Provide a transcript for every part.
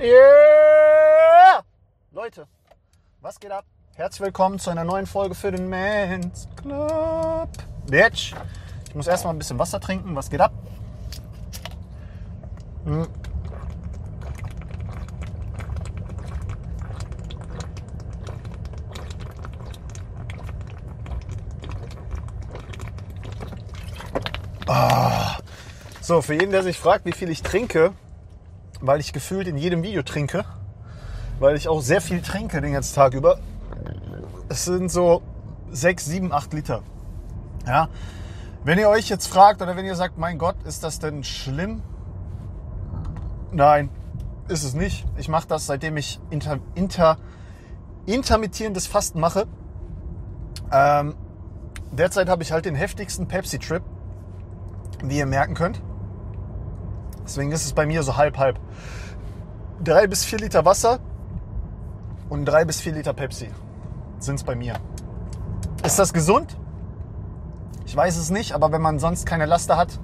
Yeah! Leute, was geht ab? Herzlich willkommen zu einer neuen Folge für den Men's Club. Bitch. Ich muss erstmal ein bisschen Wasser trinken. Was geht ab? Hm. Ah. So, für jeden, der sich fragt, wie viel ich trinke, weil ich gefühlt in jedem Video trinke, weil ich auch sehr viel trinke den ganzen Tag über. Es sind so 6, 7, 8 Liter. Ja. Wenn ihr euch jetzt fragt oder wenn ihr sagt, mein Gott, ist das denn schlimm? Nein, ist es nicht. Ich mache das, seitdem ich inter, inter, intermittierendes Fasten mache. Ähm, derzeit habe ich halt den heftigsten Pepsi-Trip, wie ihr merken könnt. Deswegen ist es bei mir so halb-halb. Drei bis vier Liter Wasser und drei bis vier Liter Pepsi sind es bei mir. Ist das gesund? Ich weiß es nicht, aber wenn man sonst keine Laster hat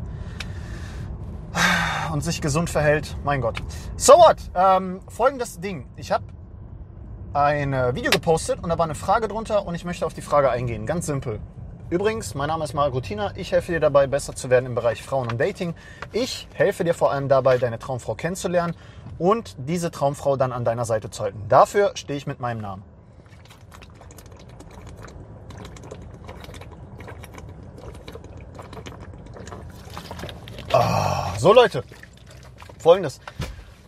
und sich gesund verhält, mein Gott. So what? Ähm, folgendes Ding. Ich habe ein Video gepostet und da war eine Frage drunter und ich möchte auf die Frage eingehen. Ganz simpel. Übrigens, mein Name ist Marco Tina. Ich helfe dir dabei, besser zu werden im Bereich Frauen und Dating. Ich helfe dir vor allem dabei, deine Traumfrau kennenzulernen und diese Traumfrau dann an deiner Seite zu halten. Dafür stehe ich mit meinem Namen. Ah, so Leute, folgendes.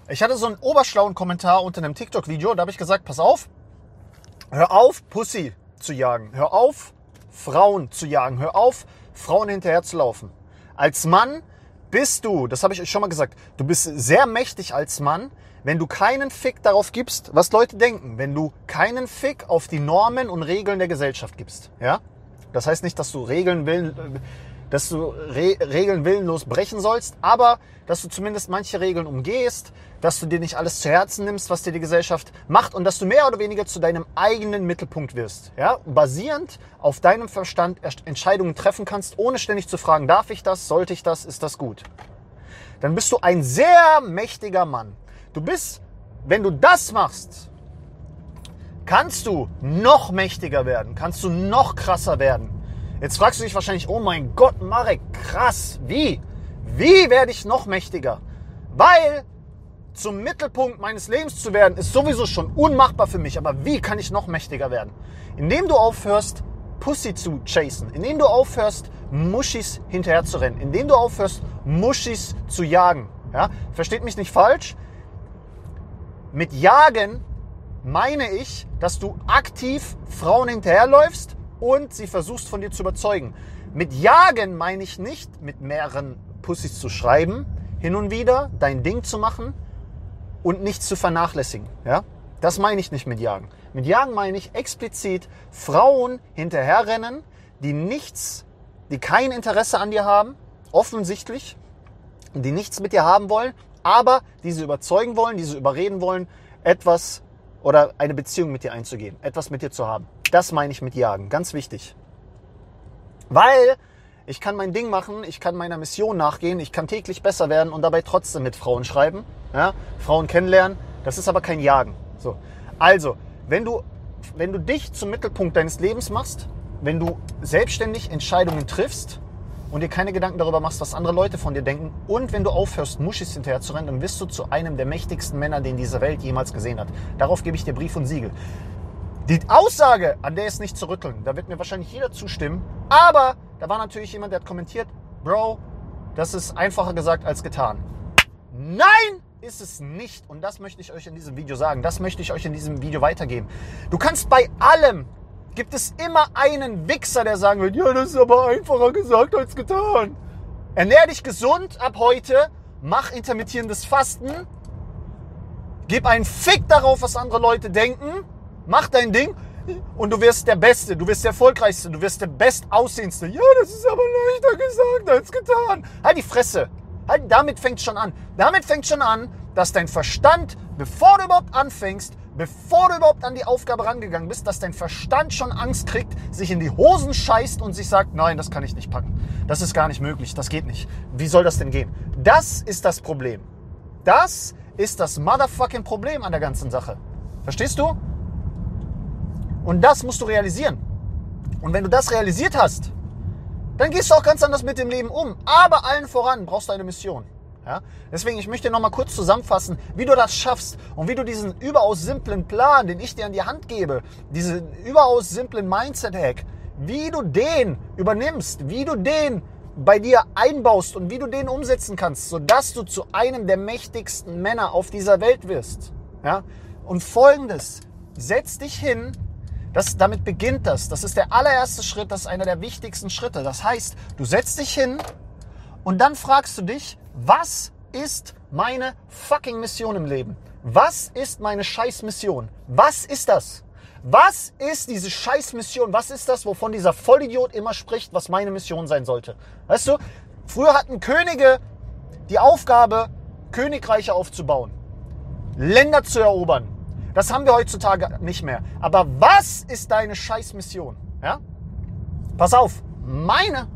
Ich hatte so einen oberschlauen Kommentar unter einem TikTok-Video, da habe ich gesagt, pass auf, hör auf, Pussy zu jagen. Hör auf, Frauen zu jagen. Hör auf, Frauen hinterher zu laufen. Als Mann bist du, das habe ich euch schon mal gesagt, du bist sehr mächtig als Mann, wenn du keinen Fick darauf gibst, was Leute denken. Wenn du keinen Fick auf die Normen und Regeln der Gesellschaft gibst. Ja? Das heißt nicht, dass du Regeln will, dass du Re Regeln willenlos brechen sollst, aber dass du zumindest manche Regeln umgehst, dass du dir nicht alles zu Herzen nimmst, was dir die Gesellschaft macht und dass du mehr oder weniger zu deinem eigenen Mittelpunkt wirst. Ja? Basierend auf deinem Verstand Entscheidungen treffen kannst, ohne ständig zu fragen, darf ich das, sollte ich das, ist das gut. Dann bist du ein sehr mächtiger Mann. Du bist, wenn du das machst, kannst du noch mächtiger werden, kannst du noch krasser werden. Jetzt fragst du dich wahrscheinlich, oh mein Gott, Marek, krass, wie? Wie werde ich noch mächtiger? Weil zum Mittelpunkt meines Lebens zu werden, ist sowieso schon unmachbar für mich. Aber wie kann ich noch mächtiger werden? Indem du aufhörst, Pussy zu chasen, indem du aufhörst, Muschis hinterher zu rennen, indem du aufhörst, Muschis zu jagen. Ja? Versteht mich nicht falsch. Mit Jagen meine ich, dass du aktiv Frauen hinterherläufst und sie versuchst von dir zu überzeugen. Mit Jagen meine ich nicht, mit mehreren Pussys zu schreiben, hin und wieder dein Ding zu machen und nichts zu vernachlässigen. Ja? Das meine ich nicht mit Jagen. Mit Jagen meine ich explizit Frauen hinterherrennen, die nichts, die kein Interesse an dir haben, offensichtlich, die nichts mit dir haben wollen, aber die sie überzeugen wollen, die sie überreden wollen, etwas oder eine Beziehung mit dir einzugehen, etwas mit dir zu haben. Das meine ich mit Jagen, ganz wichtig. Weil ich kann mein Ding machen, ich kann meiner Mission nachgehen, ich kann täglich besser werden und dabei trotzdem mit Frauen schreiben, ja, Frauen kennenlernen. Das ist aber kein Jagen. So. Also, wenn du, wenn du dich zum Mittelpunkt deines Lebens machst, wenn du selbstständig Entscheidungen triffst und dir keine Gedanken darüber machst, was andere Leute von dir denken und wenn du aufhörst, Muschis hinterher zu rennen, dann wirst du zu einem der mächtigsten Männer, den diese Welt jemals gesehen hat. Darauf gebe ich dir Brief und Siegel. Die Aussage, an der ist nicht zu rütteln, da wird mir wahrscheinlich jeder zustimmen, aber da war natürlich jemand, der hat kommentiert, Bro, das ist einfacher gesagt als getan. Nein, ist es nicht. Und das möchte ich euch in diesem Video sagen. Das möchte ich euch in diesem Video weitergeben. Du kannst bei allem, gibt es immer einen Wichser, der sagen wird, ja, das ist aber einfacher gesagt als getan. Ernähr dich gesund ab heute, mach intermittierendes Fasten, gib einen Fick darauf, was andere Leute denken, mach dein Ding und du wirst der Beste, du wirst der Erfolgreichste, du wirst der Bestaussehendste. Ja, das ist aber leichter gesagt als getan. Halt die Fresse. Halt, damit fängt schon an. Damit fängt schon an, dass dein Verstand, bevor du überhaupt anfängst, bevor du überhaupt an die Aufgabe rangegangen bist, dass dein Verstand schon Angst kriegt, sich in die Hosen scheißt und sich sagt, nein, das kann ich nicht packen. Das ist gar nicht möglich, das geht nicht. Wie soll das denn gehen? Das ist das Problem. Das ist das motherfucking Problem an der ganzen Sache. Verstehst du? Und das musst du realisieren. Und wenn du das realisiert hast, dann gehst du auch ganz anders mit dem Leben um. Aber allen voran brauchst du eine Mission. Ja? Deswegen, ich möchte noch mal kurz zusammenfassen, wie du das schaffst und wie du diesen überaus simplen Plan, den ich dir an die Hand gebe, diesen überaus simplen Mindset-Hack, wie du den übernimmst, wie du den bei dir einbaust und wie du den umsetzen kannst, sodass du zu einem der mächtigsten Männer auf dieser Welt wirst. Ja? Und folgendes, setz dich hin, das, damit beginnt das. Das ist der allererste Schritt, das ist einer der wichtigsten Schritte. Das heißt, du setzt dich hin und dann fragst du dich, was ist meine fucking Mission im Leben? Was ist meine Scheißmission? Was ist das? Was ist diese Scheißmission? Was ist das, wovon dieser Vollidiot immer spricht, was meine Mission sein sollte? Weißt du, früher hatten Könige die Aufgabe, Königreiche aufzubauen, Länder zu erobern. Das haben wir heutzutage nicht mehr. Aber was ist deine Scheißmission? Ja? Pass auf, meine,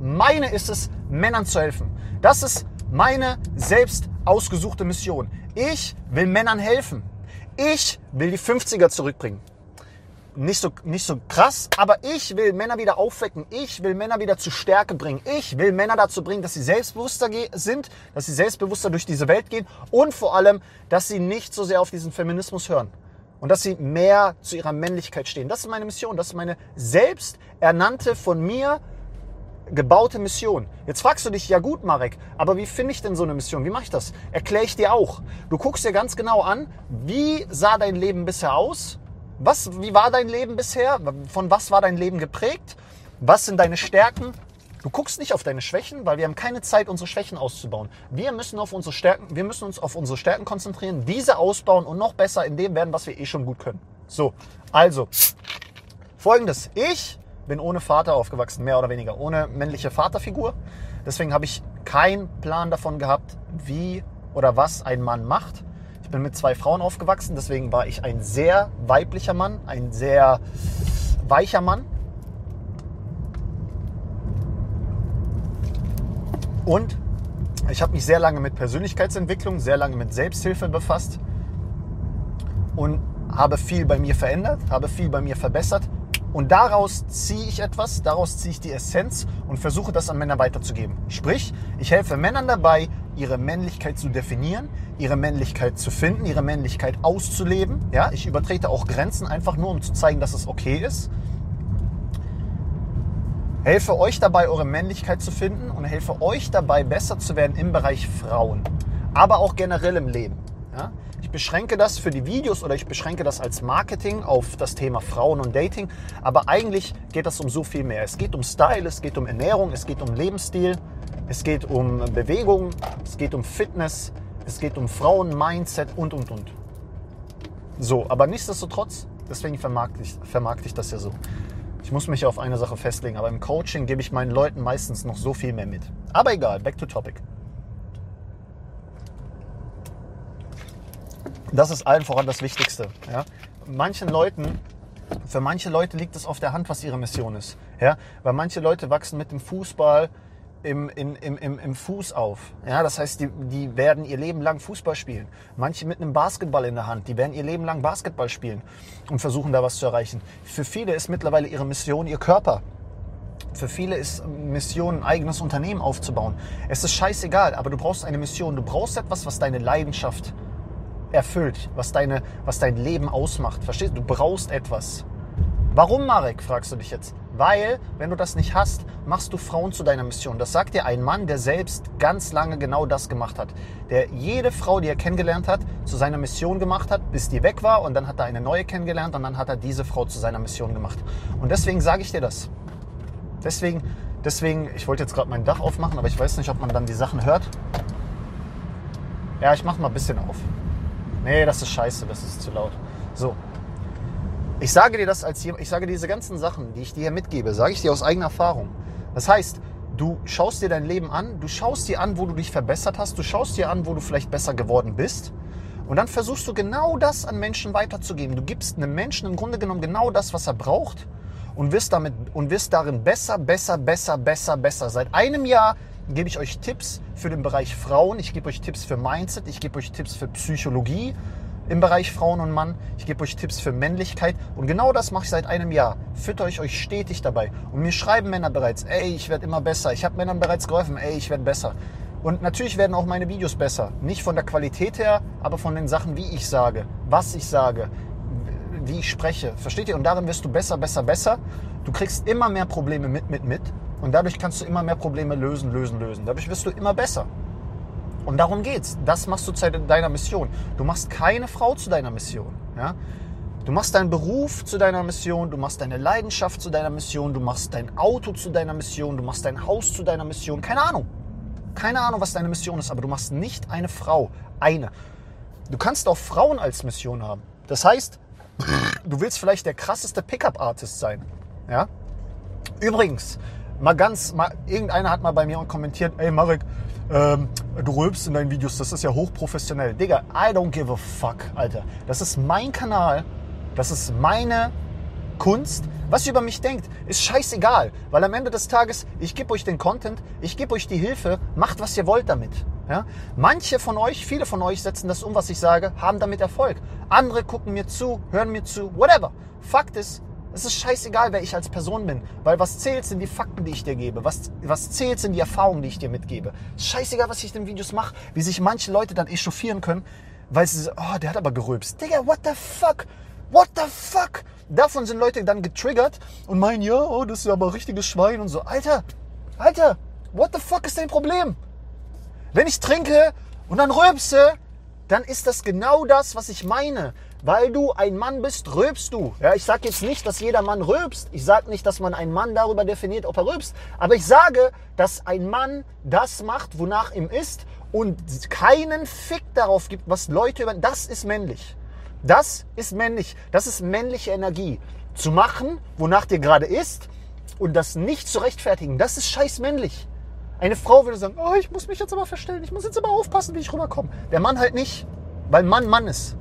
meine ist es, Männern zu helfen. Das ist meine selbst ausgesuchte Mission. Ich will Männern helfen. Ich will die 50er zurückbringen. Nicht so, nicht so krass, aber ich will Männer wieder aufwecken. Ich will Männer wieder zu Stärke bringen. Ich will Männer dazu bringen, dass sie selbstbewusster sind, dass sie selbstbewusster durch diese Welt gehen und vor allem, dass sie nicht so sehr auf diesen Feminismus hören und dass sie mehr zu ihrer Männlichkeit stehen. Das ist meine Mission. Das ist meine selbst ernannte von mir gebaute Mission. Jetzt fragst du dich, ja gut, Marek, aber wie finde ich denn so eine Mission? Wie mache ich das? Erkläre ich dir auch. Du guckst dir ganz genau an, wie sah dein Leben bisher aus? Was, wie war dein Leben bisher? Von was war dein Leben geprägt? Was sind deine Stärken? Du guckst nicht auf deine Schwächen, weil wir haben keine Zeit, unsere Schwächen auszubauen. Wir müssen, auf unsere Stärken, wir müssen uns auf unsere Stärken konzentrieren, diese ausbauen und noch besser in dem werden, was wir eh schon gut können. So, also, folgendes. Ich bin ohne Vater aufgewachsen, mehr oder weniger, ohne männliche Vaterfigur. Deswegen habe ich keinen Plan davon gehabt, wie oder was ein Mann macht. Bin mit zwei Frauen aufgewachsen, deswegen war ich ein sehr weiblicher Mann, ein sehr weicher Mann. Und ich habe mich sehr lange mit Persönlichkeitsentwicklung, sehr lange mit Selbsthilfe befasst und habe viel bei mir verändert, habe viel bei mir verbessert und daraus ziehe ich etwas, daraus ziehe ich die Essenz und versuche das an Männer weiterzugeben. Sprich, ich helfe Männern dabei, ihre Männlichkeit zu definieren, ihre Männlichkeit zu finden, ihre Männlichkeit auszuleben. Ja, ich übertrete auch Grenzen einfach nur, um zu zeigen, dass es okay ist. Helfe euch dabei, eure Männlichkeit zu finden und helfe euch dabei, besser zu werden im Bereich Frauen, aber auch generell im Leben. Ja? Ich beschränke das für die Videos oder ich beschränke das als Marketing auf das Thema Frauen und Dating. Aber eigentlich geht das um so viel mehr. Es geht um Style, es geht um Ernährung, es geht um Lebensstil, es geht um Bewegung, es geht um Fitness, es geht um Frauen, Mindset und, und, und. So, aber nichtsdestotrotz, deswegen vermarkte ich, vermarkte ich das ja so. Ich muss mich auf eine Sache festlegen, aber im Coaching gebe ich meinen Leuten meistens noch so viel mehr mit. Aber egal, back to topic. Das ist allen voran das Wichtigste. Ja? Manchen Leuten, für manche Leute liegt es auf der Hand, was ihre Mission ist. Ja? Weil manche Leute wachsen mit dem Fußball im, im, im, im Fuß auf. Ja? Das heißt, die, die werden ihr Leben lang Fußball spielen. Manche mit einem Basketball in der Hand, die werden ihr Leben lang Basketball spielen und versuchen da was zu erreichen. Für viele ist mittlerweile ihre Mission ihr Körper. Für viele ist Mission, ein eigenes Unternehmen aufzubauen. Es ist scheißegal, aber du brauchst eine Mission. Du brauchst etwas, was deine Leidenschaft erfüllt, was, deine, was dein Leben ausmacht. Verstehst du? Du brauchst etwas. Warum, Marek, fragst du dich jetzt? Weil, wenn du das nicht hast, machst du Frauen zu deiner Mission. Das sagt dir ein Mann, der selbst ganz lange genau das gemacht hat. Der jede Frau, die er kennengelernt hat, zu seiner Mission gemacht hat, bis die weg war und dann hat er eine neue kennengelernt und dann hat er diese Frau zu seiner Mission gemacht. Und deswegen sage ich dir das. Deswegen, deswegen, ich wollte jetzt gerade mein Dach aufmachen, aber ich weiß nicht, ob man dann die Sachen hört. Ja, ich mache mal ein bisschen auf. Nee, das ist scheiße, das ist zu laut. So. Ich sage dir das als ich sage diese ganzen Sachen, die ich dir hier mitgebe, sage ich dir aus eigener Erfahrung. Das heißt, du schaust dir dein Leben an, du schaust dir an, wo du dich verbessert hast, du schaust dir an, wo du vielleicht besser geworden bist. Und dann versuchst du genau das an Menschen weiterzugeben. Du gibst einem Menschen im Grunde genommen genau das, was er braucht und wirst damit und wirst darin besser, besser, besser, besser, besser. Seit einem Jahr gebe ich euch Tipps für den Bereich Frauen, ich gebe euch Tipps für Mindset, ich gebe euch Tipps für Psychologie im Bereich Frauen und Mann, ich gebe euch Tipps für Männlichkeit und genau das mache ich seit einem Jahr. Fütter ich euch stetig dabei. Und mir schreiben Männer bereits, ey, ich werde immer besser. Ich habe Männern bereits geholfen, ey, ich werde besser. Und natürlich werden auch meine Videos besser. Nicht von der Qualität her, aber von den Sachen, wie ich sage, was ich sage, wie ich spreche. Versteht ihr? Und darin wirst du besser, besser, besser. Du kriegst immer mehr Probleme mit, mit, mit. Und dadurch kannst du immer mehr Probleme lösen, lösen, lösen. Dadurch wirst du immer besser. Und darum geht's. Das machst du zu deiner Mission. Du machst keine Frau zu deiner Mission. Ja? Du machst deinen Beruf zu deiner Mission, du machst deine Leidenschaft zu deiner Mission, du machst dein Auto zu deiner Mission, du machst dein Haus zu deiner Mission. Keine Ahnung. Keine Ahnung, was deine Mission ist, aber du machst nicht eine Frau. Eine. Du kannst auch Frauen als Mission haben. Das heißt, du willst vielleicht der krasseste Pickup-Artist sein. Ja? Übrigens, mal ganz, mal, irgendeiner hat mal bei mir kommentiert, ey Marek, ähm, du rülpst in deinen Videos, das ist ja hochprofessionell. Digga, I don't give a fuck, Alter. Das ist mein Kanal, das ist meine Kunst. Was ihr über mich denkt, ist scheißegal, weil am Ende des Tages, ich gebe euch den Content, ich gebe euch die Hilfe, macht was ihr wollt damit. Ja? Manche von euch, viele von euch setzen das um, was ich sage, haben damit Erfolg. Andere gucken mir zu, hören mir zu, whatever. Fakt ist, es ist scheißegal, wer ich als Person bin, weil was zählt, sind die Fakten, die ich dir gebe. Was, was zählt, sind die Erfahrungen, die ich dir mitgebe. Scheißegal, was ich in den Videos mache, wie sich manche Leute dann echauffieren können, weil sie so, oh, der hat aber gerülpst. Digga, what the fuck? What the fuck? Davon sind Leute dann getriggert und meinen, ja, oh, das ist aber ein richtiges Schwein und so. Alter, Alter, what the fuck ist dein Problem? Wenn ich trinke und dann rülpse, dann ist das genau das, was ich meine. Weil du ein Mann bist, rülpst du. Ja, ich sage jetzt nicht, dass jeder Mann rülpst. Ich sage nicht, dass man einen Mann darüber definiert, ob er rülpst. Aber ich sage, dass ein Mann das macht, wonach ihm ist und keinen Fick darauf gibt, was Leute über... Das ist männlich. Das ist männlich. Das ist männliche Energie. Zu machen, wonach dir gerade ist und das nicht zu rechtfertigen, das ist scheiß männlich. Eine Frau würde sagen, oh, ich muss mich jetzt aber verstellen, ich muss jetzt aber aufpassen, wie ich rüberkomme. Der Mann halt nicht, weil Mann Mann ist.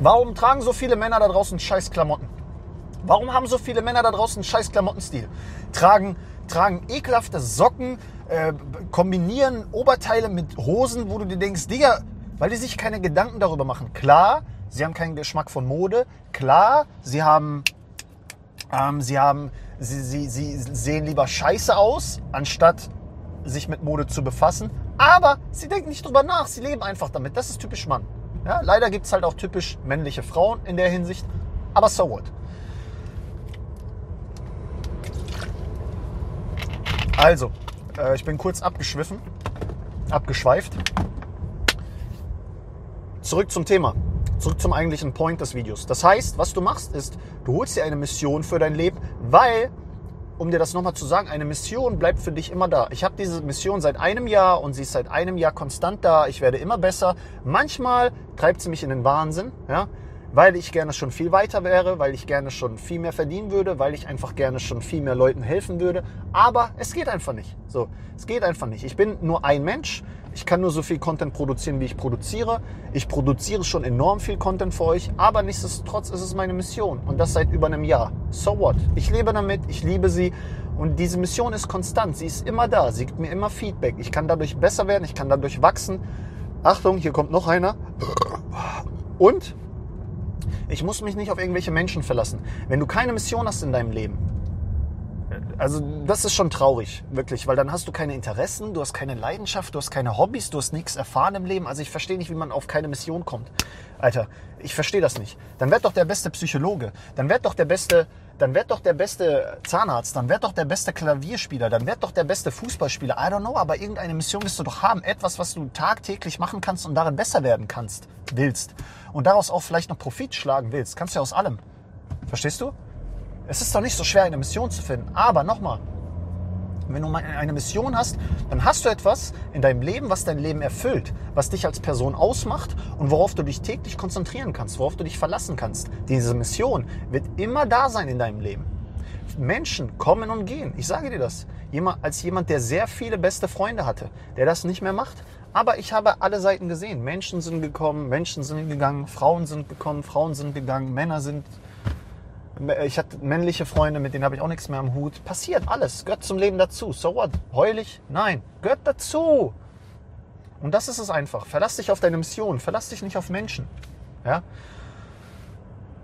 Warum tragen so viele Männer da draußen scheiß Klamotten? Warum haben so viele Männer da draußen scheiß Klamottenstil? Tragen, tragen ekelhafte Socken, äh, kombinieren Oberteile mit Hosen, wo du dir denkst, Digga, weil die sich keine Gedanken darüber machen. Klar, sie haben keinen Geschmack von Mode. Klar, sie haben, ähm, sie haben, sie, sie, sie sehen lieber scheiße aus, anstatt sich mit Mode zu befassen. Aber sie denken nicht drüber nach, sie leben einfach damit. Das ist typisch Mann. Ja, leider gibt es halt auch typisch männliche Frauen in der Hinsicht, aber so what. Also, äh, ich bin kurz abgeschwiffen, abgeschweift. Zurück zum Thema, zurück zum eigentlichen Point des Videos. Das heißt, was du machst ist, du holst dir eine Mission für dein Leben, weil um dir das nochmal zu sagen, eine Mission bleibt für dich immer da. Ich habe diese Mission seit einem Jahr und sie ist seit einem Jahr konstant da. Ich werde immer besser. Manchmal treibt sie mich in den Wahnsinn, ja, weil ich gerne schon viel weiter wäre, weil ich gerne schon viel mehr verdienen würde, weil ich einfach gerne schon viel mehr Leuten helfen würde. Aber es geht einfach nicht. So, es geht einfach nicht. Ich bin nur ein Mensch. Ich kann nur so viel Content produzieren, wie ich produziere. Ich produziere schon enorm viel Content für euch, aber nichtsdestotrotz ist es meine Mission und das seit über einem Jahr. So what? Ich lebe damit, ich liebe sie und diese Mission ist konstant. Sie ist immer da, sie gibt mir immer Feedback. Ich kann dadurch besser werden, ich kann dadurch wachsen. Achtung, hier kommt noch einer. Und ich muss mich nicht auf irgendwelche Menschen verlassen. Wenn du keine Mission hast in deinem Leben, also das ist schon traurig, wirklich, weil dann hast du keine Interessen, du hast keine Leidenschaft, du hast keine Hobbys, du hast nichts erfahren im Leben. Also ich verstehe nicht, wie man auf keine Mission kommt. Alter, ich verstehe das nicht. Dann werd doch der beste Psychologe, dann werd doch der beste, dann werd doch der beste Zahnarzt, dann werd doch der beste Klavierspieler, dann werd doch der beste Fußballspieler. I don't know, aber irgendeine Mission wirst du doch haben, etwas, was du tagtäglich machen kannst und darin besser werden kannst, willst und daraus auch vielleicht noch Profit schlagen willst. Kannst du ja aus allem. Verstehst du? Es ist doch nicht so schwer, eine Mission zu finden. Aber nochmal, wenn du eine Mission hast, dann hast du etwas in deinem Leben, was dein Leben erfüllt, was dich als Person ausmacht und worauf du dich täglich konzentrieren kannst, worauf du dich verlassen kannst. Diese Mission wird immer da sein in deinem Leben. Menschen kommen und gehen. Ich sage dir das. Als jemand, der sehr viele beste Freunde hatte, der das nicht mehr macht. Aber ich habe alle Seiten gesehen. Menschen sind gekommen, Menschen sind gegangen, Frauen sind gekommen, Frauen sind gegangen, Männer sind Ich hatte männliche Freunde, mit denen habe ich auch nichts mehr am Hut. Passiert alles, gehört zum Leben dazu. So what? Heulig? Nein, gehört dazu. Und das ist es einfach. Verlass dich auf deine Mission, verlass dich nicht auf Menschen. Ja?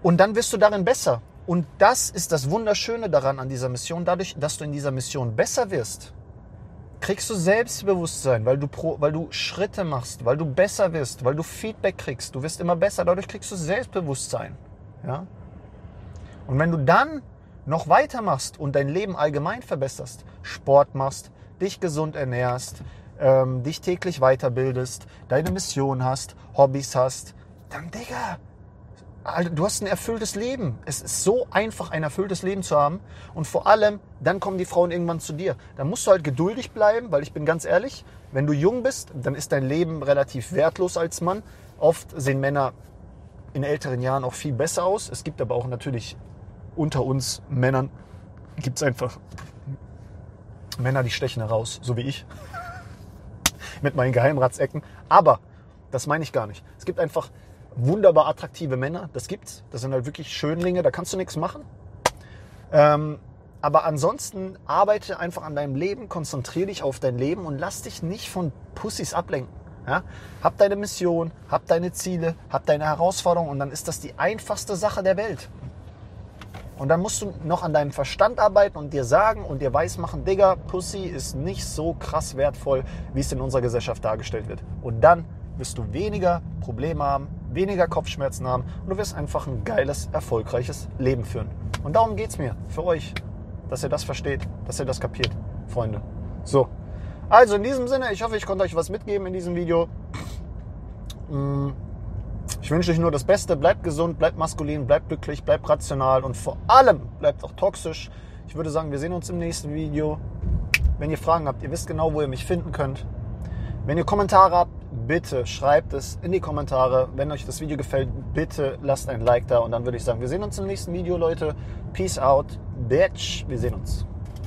Und dann wirst du darin besser. Und das ist das Wunderschöne daran an dieser Mission. Dadurch, dass du in dieser Mission besser wirst, kriegst du Selbstbewusstsein, weil du, pro, weil du Schritte machst, weil du besser wirst, weil du Feedback kriegst. Du wirst immer besser, dadurch kriegst du Selbstbewusstsein. Ja? Und wenn du dann noch weitermachst und dein Leben allgemein verbesserst, Sport machst, dich gesund ernährst, ähm, dich täglich weiterbildest, deine Mission hast, Hobbys hast, dann Digga, du hast ein erfülltes Leben. Es ist so einfach, ein erfülltes Leben zu haben. Und vor allem, dann kommen die Frauen irgendwann zu dir. Da musst du halt geduldig bleiben, weil ich bin ganz ehrlich, wenn du jung bist, dann ist dein Leben relativ wertlos als Mann. Oft sehen Männer in älteren Jahren auch viel besser aus. Es gibt aber auch natürlich unter uns Männern, gibt es einfach Männer, die stechen heraus, so wie ich mit meinen Geheimratsecken. Aber das meine ich gar nicht. Es gibt einfach wunderbar attraktive Männer. Das gibt's. Das sind halt wirklich Schönlinge. Da kannst du nichts machen. Ähm, aber ansonsten arbeite einfach an deinem Leben, konzentriere dich auf dein Leben und lass dich nicht von Pussys ablenken. Ja? Hab deine Mission, hab deine Ziele, hab deine Herausforderungen und dann ist das die einfachste Sache der Welt. Und dann musst du noch an deinem Verstand arbeiten und dir sagen und dir weismachen, Digga, Pussy ist nicht so krass wertvoll, wie es in unserer Gesellschaft dargestellt wird. Und dann wirst du weniger Probleme haben, weniger Kopfschmerzen haben und du wirst einfach ein geiles, erfolgreiches Leben führen. Und darum geht es mir, für euch, dass ihr das versteht, dass ihr das kapiert, Freunde. So, also in diesem Sinne, ich hoffe, ich konnte euch was mitgeben in diesem Video. Ich wünsche euch nur das Beste. Bleibt gesund, bleibt maskulin, bleibt glücklich, bleibt rational und vor allem bleibt auch toxisch. Ich würde sagen, wir sehen uns im nächsten Video. Wenn ihr Fragen habt, ihr wisst genau, wo ihr mich finden könnt. Wenn ihr Kommentare habt, bitte schreibt es in die Kommentare. Wenn euch das Video gefällt, bitte lasst ein Like da und dann würde ich sagen, wir sehen uns im nächsten Video, Leute. Peace out, bitch. Wir sehen uns.